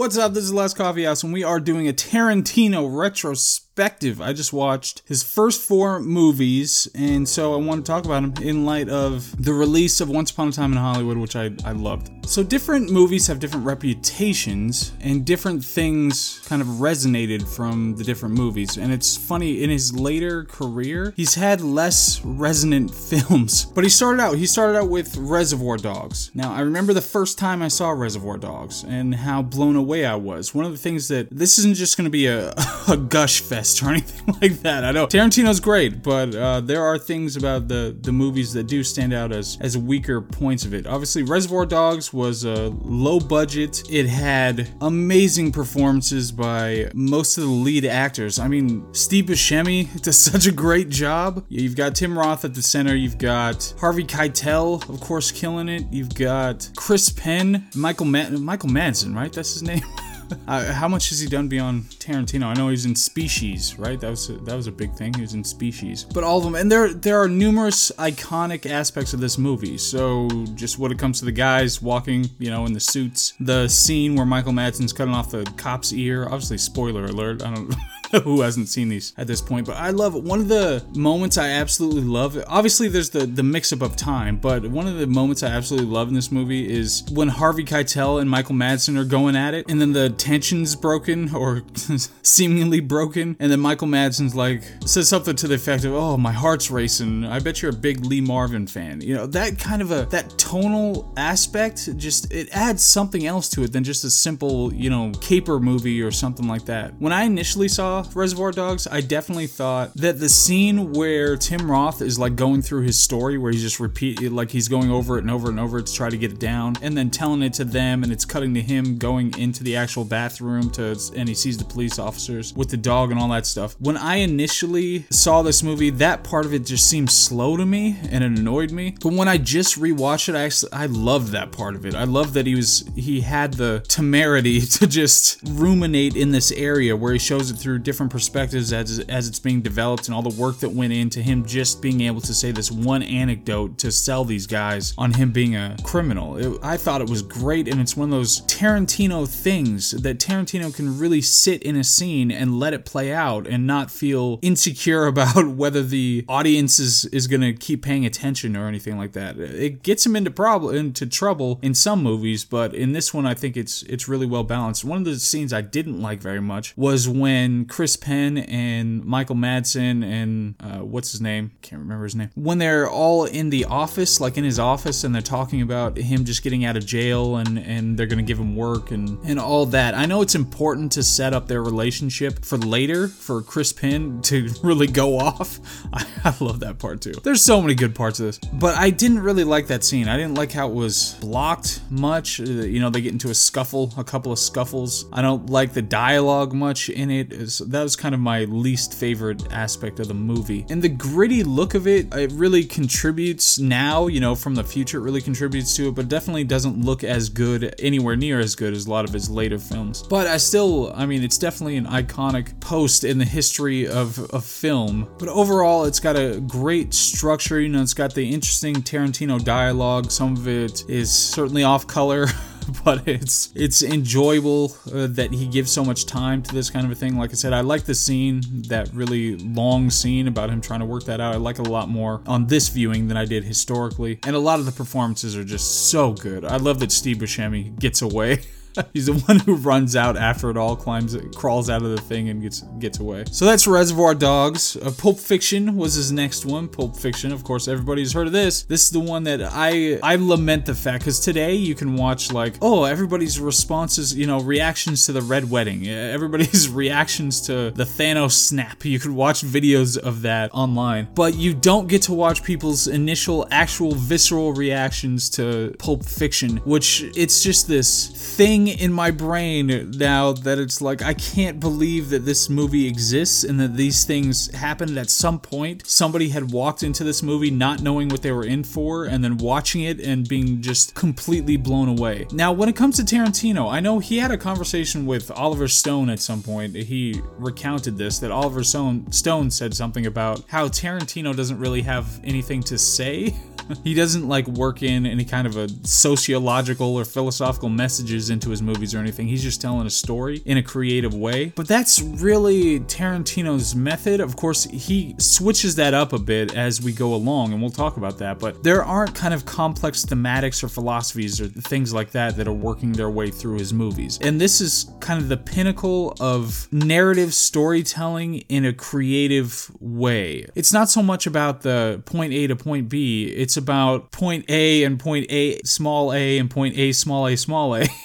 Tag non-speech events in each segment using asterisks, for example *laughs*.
What's up? This is Last Coffee House, and we are doing a Tarantino retrospective. I just watched his first four movies, and so I want to talk about him in light of the release of Once Upon a Time in Hollywood, which I, I loved. So, different movies have different reputations, and different things kind of resonated from the different movies. And it's funny, in his later career, he's had less resonant *laughs* films. But he started out, he started out with Reservoir Dogs. Now, I remember the first time I saw Reservoir Dogs and how blown away I was. One of the things that this isn't just going to be a, *laughs* a gush fest or *laughs* anything like that. I know Tarantino's great, but uh, there are things about the the movies that do stand out as as weaker points of it. Obviously, Reservoir Dogs was a low budget. It had amazing performances by most of the lead actors. I mean, Steve Buscemi *laughs* does such a great job. You've got Tim Roth at the center. You've got Harvey Keitel, of course, killing it. You've got Chris Penn, Michael Ma- Michael Madsen, right? That's his name. *laughs* Uh, how much has he done beyond Tarantino? I know he's in Species, right? That was a, that was a big thing. He was in Species, but all of them, and there there are numerous iconic aspects of this movie. So just when it comes to the guys walking, you know, in the suits, the scene where Michael Madsen's cutting off the cop's ear. Obviously, spoiler alert. I don't. *laughs* *laughs* who hasn't seen these at this point, but I love one of the moments I absolutely love. Obviously, there's the the mix up of time, but one of the moments I absolutely love in this movie is when Harvey Keitel and Michael Madsen are going at it, and then the tension's broken or *laughs* seemingly broken, and then Michael Madsen's like says something to the effect of, "Oh, my heart's racing. I bet you're a big Lee Marvin fan." You know that kind of a that tonal aspect just it adds something else to it than just a simple you know caper movie or something like that. When I initially saw Reservoir Dogs, I definitely thought that the scene where Tim Roth is like going through his story, where he's just repeat like he's going over it and over and over to try to get it down, and then telling it to them, and it's cutting to him going into the actual bathroom to, and he sees the police officers with the dog and all that stuff. When I initially saw this movie, that part of it just seemed slow to me and it annoyed me. But when I just rewatched it, I actually I loved that part of it. I love that he was he had the temerity *laughs* to just ruminate in this area where he shows it through different perspectives as as it's being developed and all the work that went into him just being able to say this one anecdote to sell these guys on him being a criminal. It, I thought it was great and it's one of those Tarantino things that Tarantino can really sit in a scene and let it play out and not feel insecure *laughs* about whether the audience is, is going to keep paying attention or anything like that. It gets him into problem into trouble in some movies, but in this one I think it's it's really well balanced. One of the scenes I didn't like very much was when Chris Penn and Michael Madsen and uh, what's his name? Can't remember his name. When they're all in the office, like in his office, and they're talking about him just getting out of jail and and they're gonna give him work and and all that. I know it's important to set up their relationship for later for Chris Penn to *laughs* really go off. *laughs* I, I love that part too. There's so many good parts of this, but I didn't really like that scene. I didn't like how it was blocked much. Uh, You know, they get into a scuffle, a couple of scuffles. I don't like the dialogue much in it. It's- that was kind of my least favorite aspect of the movie. And the gritty look of it, it really contributes now, you know, from the future, it really contributes to it, but definitely doesn't look as good, anywhere near as good as a lot of his later films. But I still, I mean, it's definitely an iconic post in the history of, of film. But overall, it's got a great structure, you know, it's got the interesting Tarantino dialogue. Some of it is certainly off color. *laughs* *laughs* but it's it's enjoyable uh, that he gives so much time to this kind of a thing. Like I said, I like the scene, that really long scene about him trying to work that out. I like it a lot more on this viewing than I did historically. And a lot of the performances are just so good. I love that Steve Buscemi gets away. *laughs* *laughs* He's the one who runs out after it all, climbs, crawls out of the thing, and gets gets away. So that's Reservoir Dogs. Uh, Pulp Fiction was his next one. Pulp Fiction, of course, everybody's heard of this. This is the one that I I lament the fact because today you can watch like oh everybody's responses, you know, reactions to the Red Wedding, everybody's *laughs* reactions to the Thanos snap. You can watch videos of that online, but you don't get to watch people's initial, actual, visceral reactions to Pulp Fiction, which it's just this thing in my brain now that it's like I can't believe that this movie exists and that these things happened at some point. Somebody had walked into this movie not knowing what they were in for and then watching it and being just completely blown away. Now, when it comes to Tarantino, I know he had a conversation with Oliver Stone at some point. He recounted this that Oliver Stone, Stone said something about how Tarantino doesn't really have anything to say *laughs* he doesn't like work in any kind of a sociological or philosophical messages into his movies or anything. He's just telling a story in a creative way. But that's really Tarantino's method. Of course, he switches that up a bit as we go along, and we'll talk about that. But there aren't kind of complex thematics or philosophies or things like that that are working their way through his movies. And this is kind of the pinnacle of narrative storytelling in a creative way. It's not so much about the point A to point B, it's about point A and point A small a and point A small a small a. *laughs*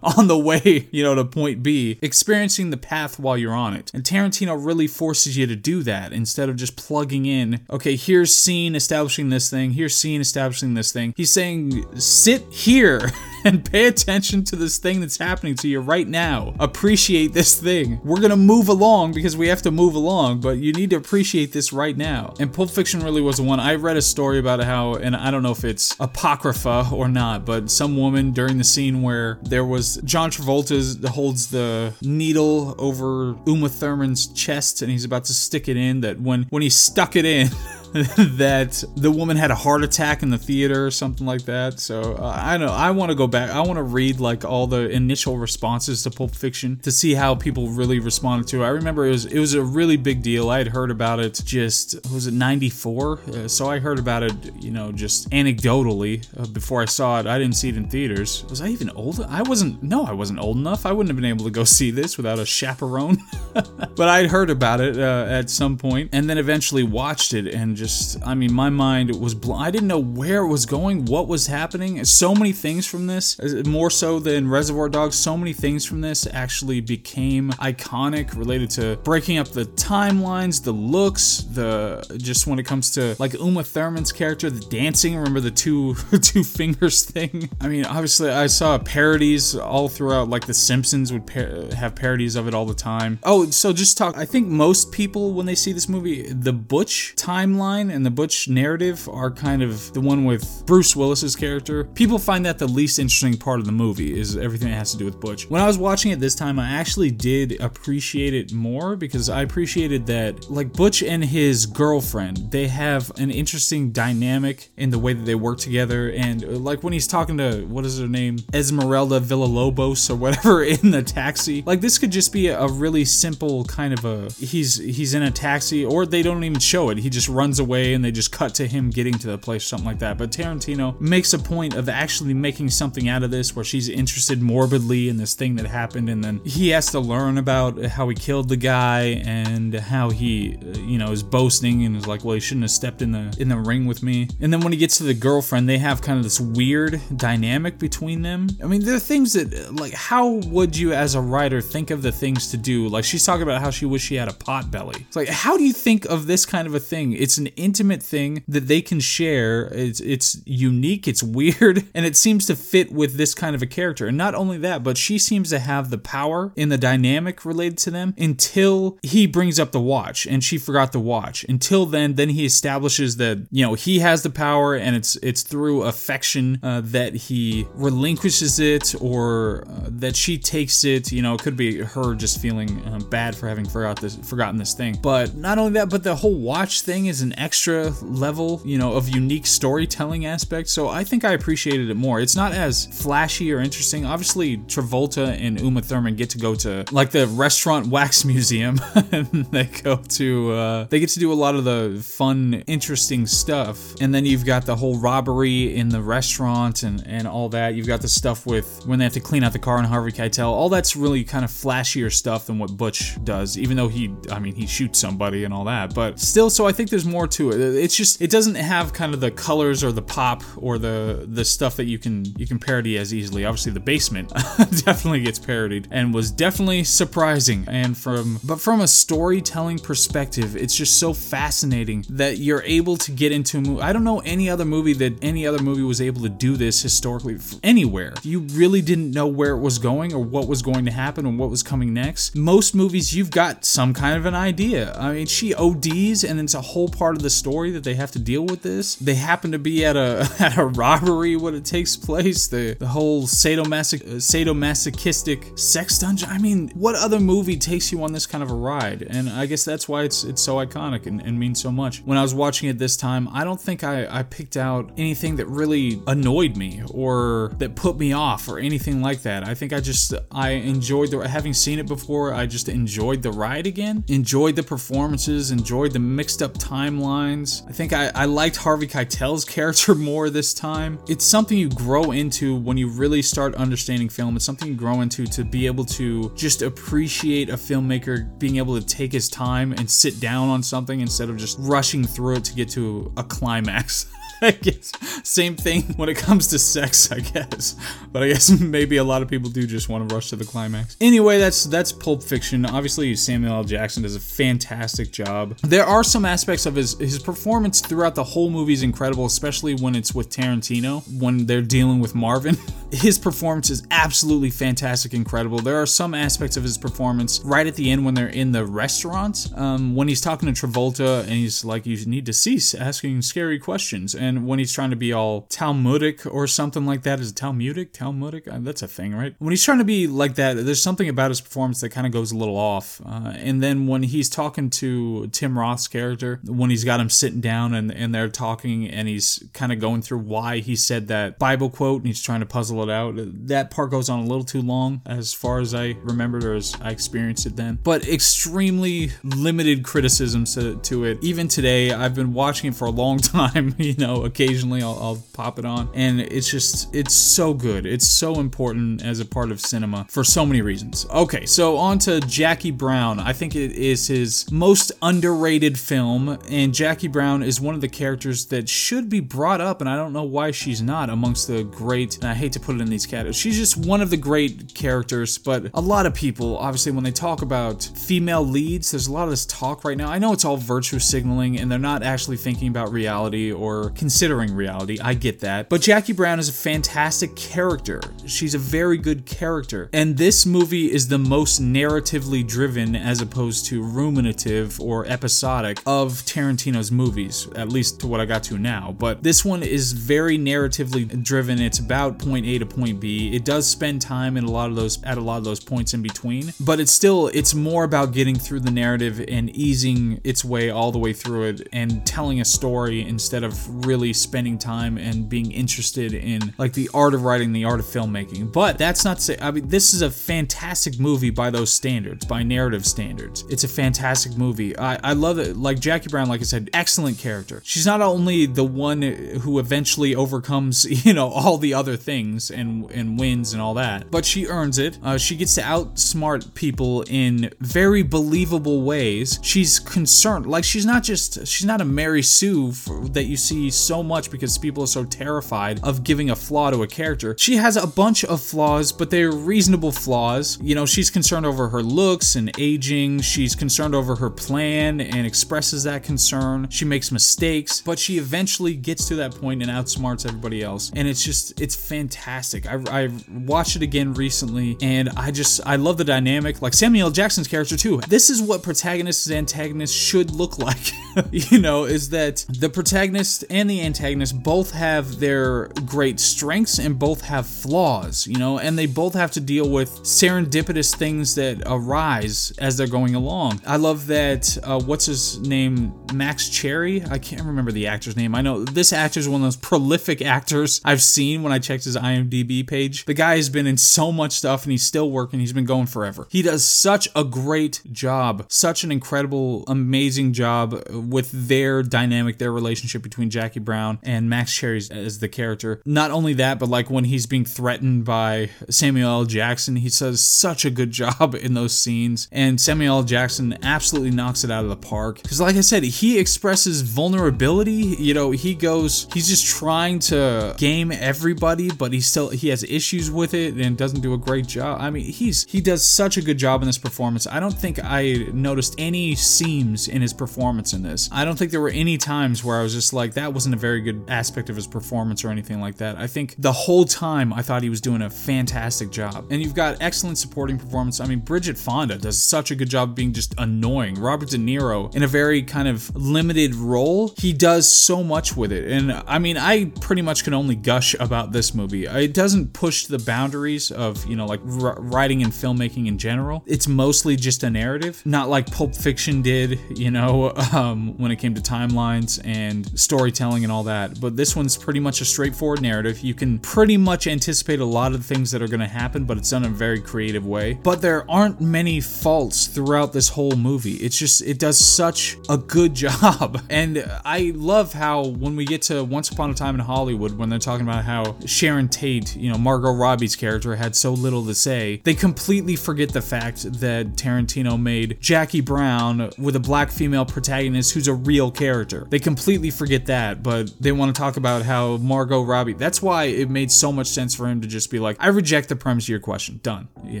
on the way, you know, to point B, experiencing the path while you're on it. And Tarantino really forces you to do that instead of just plugging in, okay, here's scene establishing this thing, here's scene establishing this thing. He's saying, sit here *laughs* and pay attention to this thing that's happening to you right now. Appreciate this thing. We're gonna move along because we have to move along, but you need to appreciate this right now. And Pulp Fiction really was one. I read a story about how, and I don't know if it's apocrypha or not, but some woman during the scene where there was John Travolta holds the needle over Uma Thurman's chest and he's about to stick it in. That when when he stuck it in. *laughs* *laughs* that the woman had a heart attack in the theater or something like that. So uh, I know I want to go back. I want to read like all the initial responses to Pulp Fiction to see how people really responded to it. I remember it was it was a really big deal. I had heard about it just was it 94? Uh, so I heard about it, you know, just anecdotally uh, before I saw it. I didn't see it in theaters. Was I even old? I wasn't no, I wasn't old enough. I wouldn't have been able to go *laughs* see this without a chaperone. *laughs* but I'd heard about it uh, at some point and then eventually watched it and just, I mean, my mind was blown. I didn't know where it was going, what was happening. So many things from this, more so than Reservoir Dogs, so many things from this actually became iconic related to breaking up the timelines, the looks, the just when it comes to like Uma Thurman's character, the dancing. Remember the two *laughs* two fingers thing? *laughs* I mean, obviously, I saw parodies all throughout. Like The Simpsons would par- have parodies of it all the time. Oh, so just talk. I think most people when they see this movie, the Butch timeline timeline and the Butch narrative are kind of the one with Bruce Willis's character. People find that the least interesting part of the movie is everything that has to do with Butch. When I was watching it this time, I actually did appreciate it more because I appreciated that like Butch and his girlfriend, they have an interesting dynamic in the way that they work together and uh, like when he's talking to what is her name? Esmeralda Villalobos or whatever *laughs* in the taxi. Like this could just be a really simple kind of a he's he's in a taxi or they don't even show it. He just runs runs away and they just cut to him getting to the place, something like that. But Tarantino makes a point of actually making something out of this where she's interested morbidly in this thing that happened, and then he has to learn about how he killed the guy and how he, uh, you know, is boasting and is like, well, he shouldn't have stepped in the in the ring with me. And then when he gets to the girlfriend, they have kind of this weird dynamic between them. I mean, there are things that like, how would you as a writer think of the things to do? Like she's talking about how she wished she had a pot belly. It's like, how do you think of this kind of a thing? It's an an intimate thing that they can share. It's it's unique, it's *laughs* weird, and it seems to fit with this kind of a character. And not only that, but she seems to have the power in the dynamic related to them until he brings up the watch and she forgot the watch. Until then, then he establishes that you know he has the power and it's it's through affection uh, that he relinquishes it or uh, that she takes it. You know, it could be her just feeling uh, bad for having forgot this forgotten this thing. But not only that, but the whole watch thing is an extra level, you know, of unique storytelling aspect. So I think I appreciated it more. It's not as flashy or interesting. Obviously, Travolta and Uma Thurman get to go to like the restaurant *laughs* wax museum, and *laughs* they go to uh, they get to do a lot of the fun, interesting stuff. And then you've got the whole robbery in the restaurant and and all that. You've got the stuff with when they have to clean out the car and Harvey Keitel. All that's really kind of flashier stuff than what Butch does. Even though he, I mean, he shoots somebody and all that, but still. So I think there's more more to it. It's just it doesn't have kind of the colors or the pop or the the stuff that you can you can parody as easily. Obviously, the basement *laughs* definitely gets parodied and was definitely surprising. And from but from a storytelling perspective, it's just so fascinating that you're able to get into a movie. I don't know any other movie that any other movie was able to do this historically anywhere. You really didn't know where it was going or what was going to happen or what was coming next. Most movies, you've got some kind of an idea. I mean, she ODs and it's a whole part part of the story that they have to deal with this. They happen to be at a *laughs* at a robbery when it takes place. The the whole sadomasoch- uh, sadomasochistic sex dungeon. I mean, what other movie takes you on this kind of a ride? And I guess that's why it's it's so iconic and, and means so much. When I was watching it this time, I don't think I, I picked out anything that really annoyed me or that put me off or anything like that. I think I just I enjoyed the having seen it before. I just enjoyed the ride again, enjoyed the performances, enjoyed the mixed up timelines. I think I, I liked Harvey Keitel's *laughs* character more this time. It's something you grow into when you really start understanding film. It's something you grow into to be able to just appreciate a filmmaker being able to take his time and sit down on something instead of just rushing through it to get to a climax. *laughs* *laughs* I guess same thing when it comes to sex, I guess. But I guess *laughs* maybe a lot of people do just want to rush to the climax. Anyway, that's that's Pulp Fiction. Obviously, Samuel L. Jackson does a fantastic job. There are some aspects of his his performance throughout the whole movie is incredible, especially when it's with Tarantino when they're dealing with Marvin. *laughs* His performance is absolutely fantastic, incredible. There are some aspects of his performance right at the end when they're in the restaurant, um, when he's talking to Travolta and he's like, "You need to cease asking scary questions." And when he's trying to be all Talmudic or something like that, is it Talmudic? Talmudic? Uh, that's a thing, right? When he's trying to be like that, there's something about his performance that kind of goes a little off. Uh, and then when he's talking to Tim Roth's character, when he's got him sitting down and, and they're talking and he's kind of going through why he said that Bible quote and he's trying to puzzle it out, that part goes on a little too long as far as I remembered or as I experienced it then. But extremely limited criticisms to, to it. Even today, I've been watching it for a long *laughs* time, you know, occasionally I'll, I'll pop it on. And it's just it's so good. It's so important as a part of cinema for so many reasons. Okay so on to jackie brown. I think it is his most underrated film. And jackie brown is one of the characters that should be brought up and i don't know why she's not amongst the great and i hate to put it in these categories. She's just one of the great characters but a lot of people obviously when they talk about female leads there's a lot of this talk right now. I know it's all virtue signaling and they're not actually thinking about reality or considering reality. I get that. But jackie brown is a fantastic character. She's a very good character. And this movie is the most narratively driven as opposed to ruminative or episodic of tarantino's movies at least to what i got to now. But this one is very narratively driven. It's about point a to point b. It does spend time in a lot of those at a lot of those points in between but it's still it's more about getting through the narrative and easing its way all the way through it and telling a story instead of really spending time and being interested in like the art of writing the art of filmmaking. But that's not to say i mean this is a fantastic movie by those standards by narrative standards. It's a fantastic movie. I, I love it. Like jackie brown like i said excellent character. She's not only the one who eventually overcomes *laughs* you know all the other things and and wins and all that. But she earns it. Uh, she gets to outsmart people in very believable ways. She's concerned. Like she's not just she's not a mary sue for, that you see so much because people are so terrified of giving a flaw to a character. She has a bunch of flaws but they're reasonable flaws. You know she's concerned over her looks and aging. She's concerned over her plan and expresses that concern. She makes mistakes but she eventually gets to that point and outsmarts everybody else. And it's just it's fantastic I, I watched it again recently and i just i love the dynamic. Like samuel jackson's character too. This is what protagonists and antagonists should look *laughs* like you know is that the protagonist and the antagonist both have their great strengths and both have flaws you know and they both have to deal with serendipitous things that arise as they're going along. I love that uh, what's his name? Max cherry? I can't remember the actor's name. I know this actor is one of those prolific actors i've seen when i checked his imdb page. The guy has been in so much stuff and he's still working. He's been going forever. He does such a great job such an incredible amazing job with their dynamic their relationship between jackie brown and max cherry as the character. Not only that but like when he's being threatened by samuel l. Jackson he does such a good *laughs* job in those scenes. And samuel l. Jackson absolutely knocks it out of the park. Because like i said he expresses vulnerability. You know he goes he's just trying to game everybody but he still he has issues with it and doesn't do a great job. I mean he's he does such a good job in this performance. I don't think i noticed any seams in his performance in this. I don't think there were any times where i was just like that wasn't a very good aspect of his performance or anything like that. I think the whole time i thought he was doing a fantastic job. And you've got excellent supporting performance. I mean bridget fonda does such a good job being just annoying. Robert de niro in a very kind of limited role, he does so much with it. And I mean, I pretty much can only gush about this movie. It doesn't push the boundaries of, you know, like r- writing and filmmaking in general. It's mostly just a narrative, not like Pulp Fiction did, you know, *laughs* um, when it came to timelines and storytelling and all that. But this one's pretty much a straightforward narrative. You can pretty much anticipate a lot of the things that are going to happen, but it's done in a very creative way. But there aren't many faults throughout this whole movie. It's just, it does such a good *laughs* job. And I love how when we get to Once Upon a Time in Hollywood, when they're talking about how Sharon Tate, you know, Margot Robbie's character had so little to say, they completely forget the fact that Tarantino made Jackie Brown with a black female protagonist who's a real character. They completely forget that, but they want to talk about how Margot Robbie, that's why it made so much sense for him to just be like, I reject the premise of your question. Done. You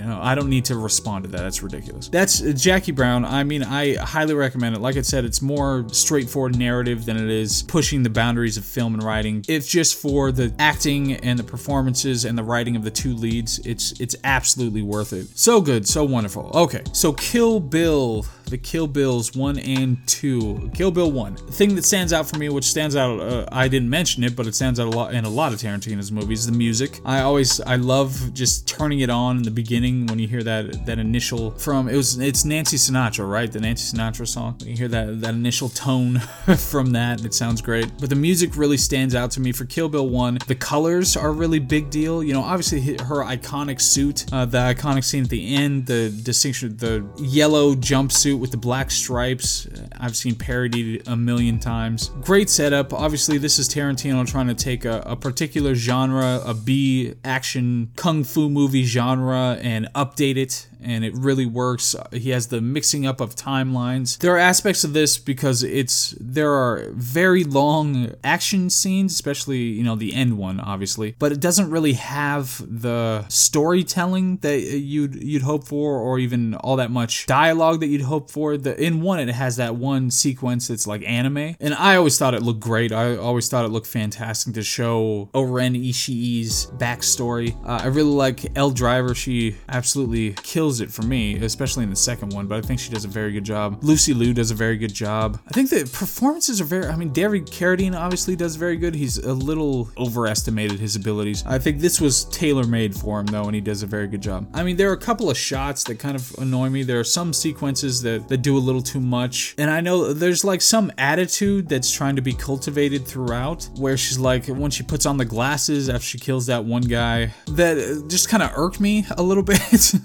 know, I don't need to respond to that. That's ridiculous. That's uh, Jackie Brown. I mean, I highly recommend it. Like I said, it's more straightforward narrative than it is pushing the boundaries of film and writing. It's just for the acting and the performances and the writing of the two leads. It's it's absolutely worth it. So good, so wonderful. Okay, so Kill Bill the Kill Bills 1 and 2. Kill Bill 1. The thing that stands out for me, which stands out, uh, I didn't mention it, but it stands out a lot in a lot of Tarantino's movies, the music. I always, I love just turning it on in the beginning when you hear that that initial from, it was, it's Nancy Sinatra, right? The Nancy Sinatra song. You hear that, that initial tone *laughs* from that, it sounds great. But the music really stands out to me for Kill Bill 1. The colors are really big deal. You know, obviously her iconic suit, uh, the iconic scene at the end, the distinction, the yellow jumpsuit with the black stripes. I've seen parodied a million times. Great setup. Obviously, this is Tarantino trying to take a, a particular genre, a B action kung fu movie genre, and update it and it really works. He has the mixing up of timelines. There are aspects of this because it's there are very long action scenes, especially you know the end one, obviously, but it doesn't really have the storytelling that you'd you'd hope for, or even all that much dialogue that you'd hope for. The in one it has that one sequence that's like anime, and I always thought it looked great. I always thought it looked fantastic to show O-Ren Ishii's backstory. Uh, I really like Elle Driver. She absolutely kills kills it for me, especially in the second one, but I think she does a very good job. Lucy Liu does a very good job. I think the performances are very, I mean, David Carradine obviously does very good. He's a little overestimated his abilities. I think this was tailor made for him, though, and he does a very good job. I mean, there are a couple of shots that kind of annoy me. There are some sequences that, that do a little too much. And I know there's like some attitude that's trying to be cultivated throughout, where she's like, when she puts on the glasses after she kills that one guy, that just kind of irked me a little *laughs* bit.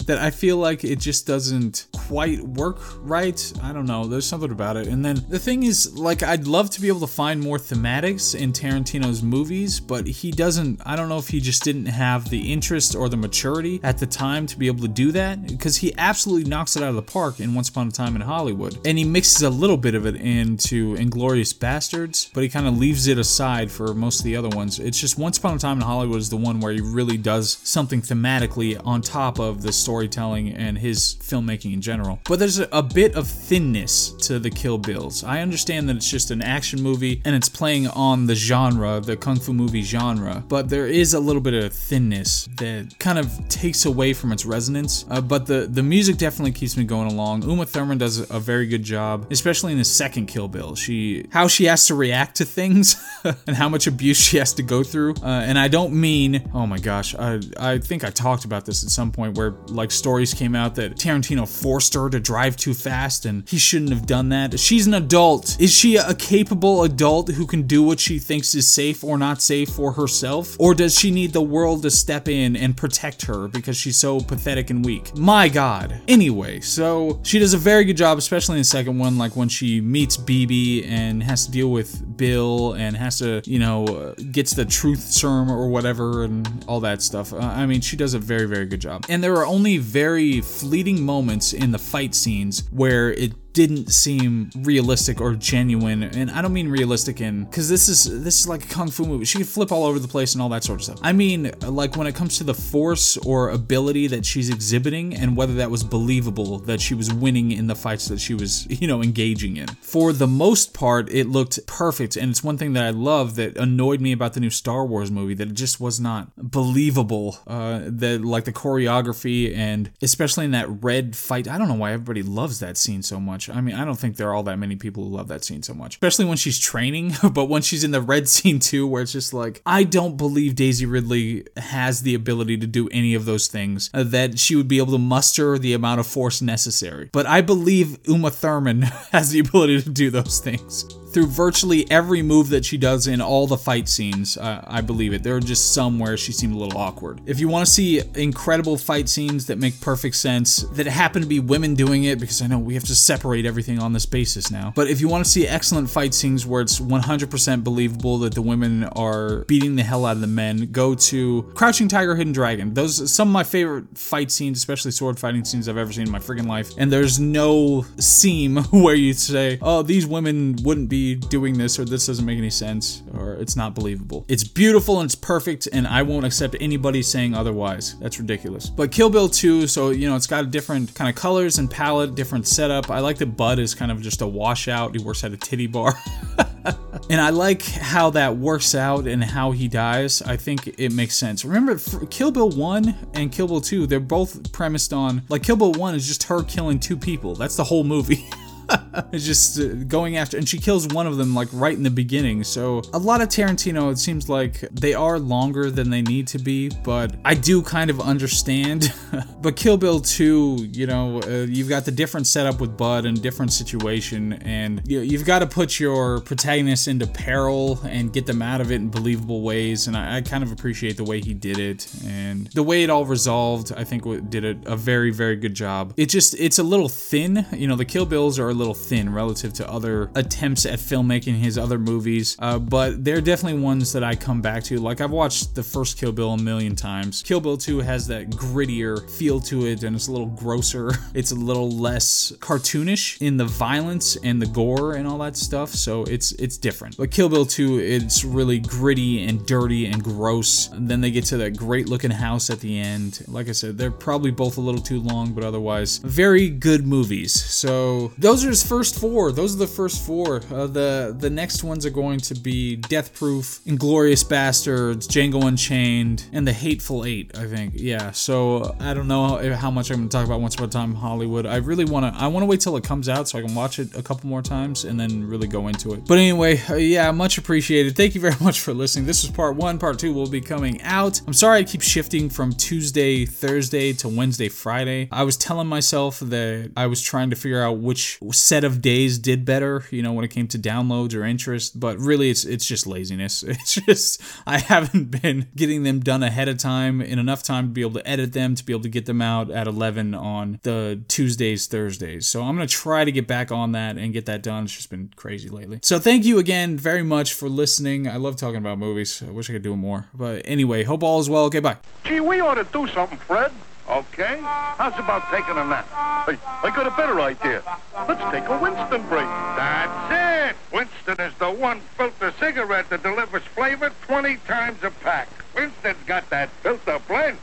that I feel like it just doesn't quite work right. I don't know. There's something about it. And then the thing is, like, I'd love to be able to find more thematics in Tarantino's movies, but he doesn't. I don't know if he just didn't have the interest or the maturity at the time to be able to do that, because he absolutely knocks it out of the park in Once Upon a Time in Hollywood. And he mixes a little bit of it into Inglourious Basterds, but he kind of leaves it aside for most of the other ones. It's just Once Upon a Time in Hollywood is the one where he really does something thematically on top of the storytelling and his filmmaking in general. But there's a, a, bit of thinness to the Kill Bills. I understand that it's just an action movie and it's playing on the genre, the kung fu movie genre, but there is a little bit of thinness that kind of takes away from its resonance. Uh, but the the music definitely keeps me going along. Uma Thurman does a very good job, especially in the second Kill Bill. She how she has to react to things *laughs* and how much abuse she has to go through. Uh, and I don't mean, oh my gosh, I I think I talked about this at some point where like stories came out that Tarantino forced her to drive too fast and he shouldn't have done that. She's an adult. Is she a capable adult who can do what she thinks is safe or not safe for herself? Or does she need the world to step in and protect her because she's so pathetic and weak? My god. Anyway, so she does a very good job, especially in the second one, like when she meets Bibi and has to deal with Bill and has to, you know, gets the truth serum or whatever and all that stuff. Uh, I mean, she does a very, very good job. And there are only very fleeting moments in the fight scenes where it didn't seem realistic or genuine and i don't mean realistic in because this is this is like a kung fu movie. She could flip all over the place and all that sort of stuff. I mean like when it comes to the force or ability that she's exhibiting and whether that was believable that she was winning in the fights that she was *laughs* you know engaging in. For the most part it looked perfect and it's one thing that i love that annoyed me about the new star wars movie that it just was not believable uh that like the choreography and especially in that red fight i don't know why everybody loves that scene so much much. I mean, I don't think there are all that many people who love that scene so much, especially when she's training. *laughs* but when she's in the red scene too, where it's just like, I don't believe Daisy Ridley has the ability to do any of those things, uh, that she would be able to muster the amount of force necessary. But I believe Uma Thurman *laughs* has the ability to do those things through virtually every move that she does in all the fight scenes. Uh, I believe it. There are just some where she seemed a little awkward. If you want to see incredible fight scenes that make perfect sense, that happen to be women doing it, because I know we have to separate everything on this basis now. But if you want to see excellent fight scenes where it's 100% believable that the women are beating the hell out of the men, go to Crouching Tiger, Hidden Dragon. Those are some of my favorite fight scenes, especially sword fighting scenes I've ever seen in my freaking life. And there's no seam *laughs* where you say, "Oh, these women wouldn't be doing this or this doesn't make any sense or it's not believable. It's beautiful and it's perfect and I won't accept anybody saying otherwise. That's ridiculous. But Kill Bill 2, so you know, it's got a different kind of colors and palette, different setup. I like that Bud is kind of just a washout. He works at a titty bar. *laughs* and I like how that works out and how he dies. I think it makes sense. Remember, Kill Bill 1 and Kill Bill 2, they're both premised on, like, Kill Bill 1 is just her killing two people. That's the whole movie. *laughs* *laughs* it's just uh, going after, and she kills one of them like right in the beginning. So a lot of Tarantino, it seems like they are longer than they need to be, but I do kind of understand. *laughs* but Kill Bill 2, you know, uh, you've got the different setup with Bud and different situation, and you, you've got to put your protagonist into peril and get them out of it in believable ways. And I, I kind of appreciate the way he did it and the way it all resolved. I think did a, a very very good job. It just it's a little thin. You know, the Kill Bills are a little thin relative to other attempts at filmmaking, his other movies, uh, but they're definitely ones that I come back to. Like, I've watched the first Kill Bill a million times. Kill Bill 2 has that grittier feel to it, and it's a little grosser. *laughs* It's a little less cartoonish in the violence and the gore and all that stuff, so it's it's different. But Kill Bill 2, it's really gritty and dirty and gross. And then they get to that great looking house at the end. Like I said, they're probably both a little too long, but otherwise, very good movies. So, those are his first four. Those are the first four. Uh, the the next ones are going to be Death Proof, Inglourious Basterds, Django Unchained, and The Hateful Eight. I think. Yeah. So I don't know how much I'm going to talk about Once Upon a Time in Hollywood. I really want to. I want to wait till it comes out so I can watch it a couple more times and then really go into it. But anyway, uh, yeah, much appreciated. Thank you very *laughs* much for listening. This was part one. Part two will be coming out. I'm sorry I keep shifting from Tuesday, Thursday to Wednesday, Friday. I was telling myself that I was trying to figure out which set of days did better, you know, when it came to downloads or interest, but really it's it's just laziness. *laughs* It's just I haven't been getting them done ahead of time in enough time to be able to edit them to be able to get them out at 11 on the Tuesdays, Thursdays. So I'm going to try to get back on that and get that done. It's just been crazy lately. So thank you again very much for listening. I love talking about movies. I wish I could do more. But anyway, hope all is well. Okay, bye. Gee, we ought to do something, Fred. Okay? How's about taking a nap? Hey, I got a better idea. Let's take a Winston break. That's it. Winston is the one filter cigarette that delivers flavor 20 times a pack. Winston's got that filter blend.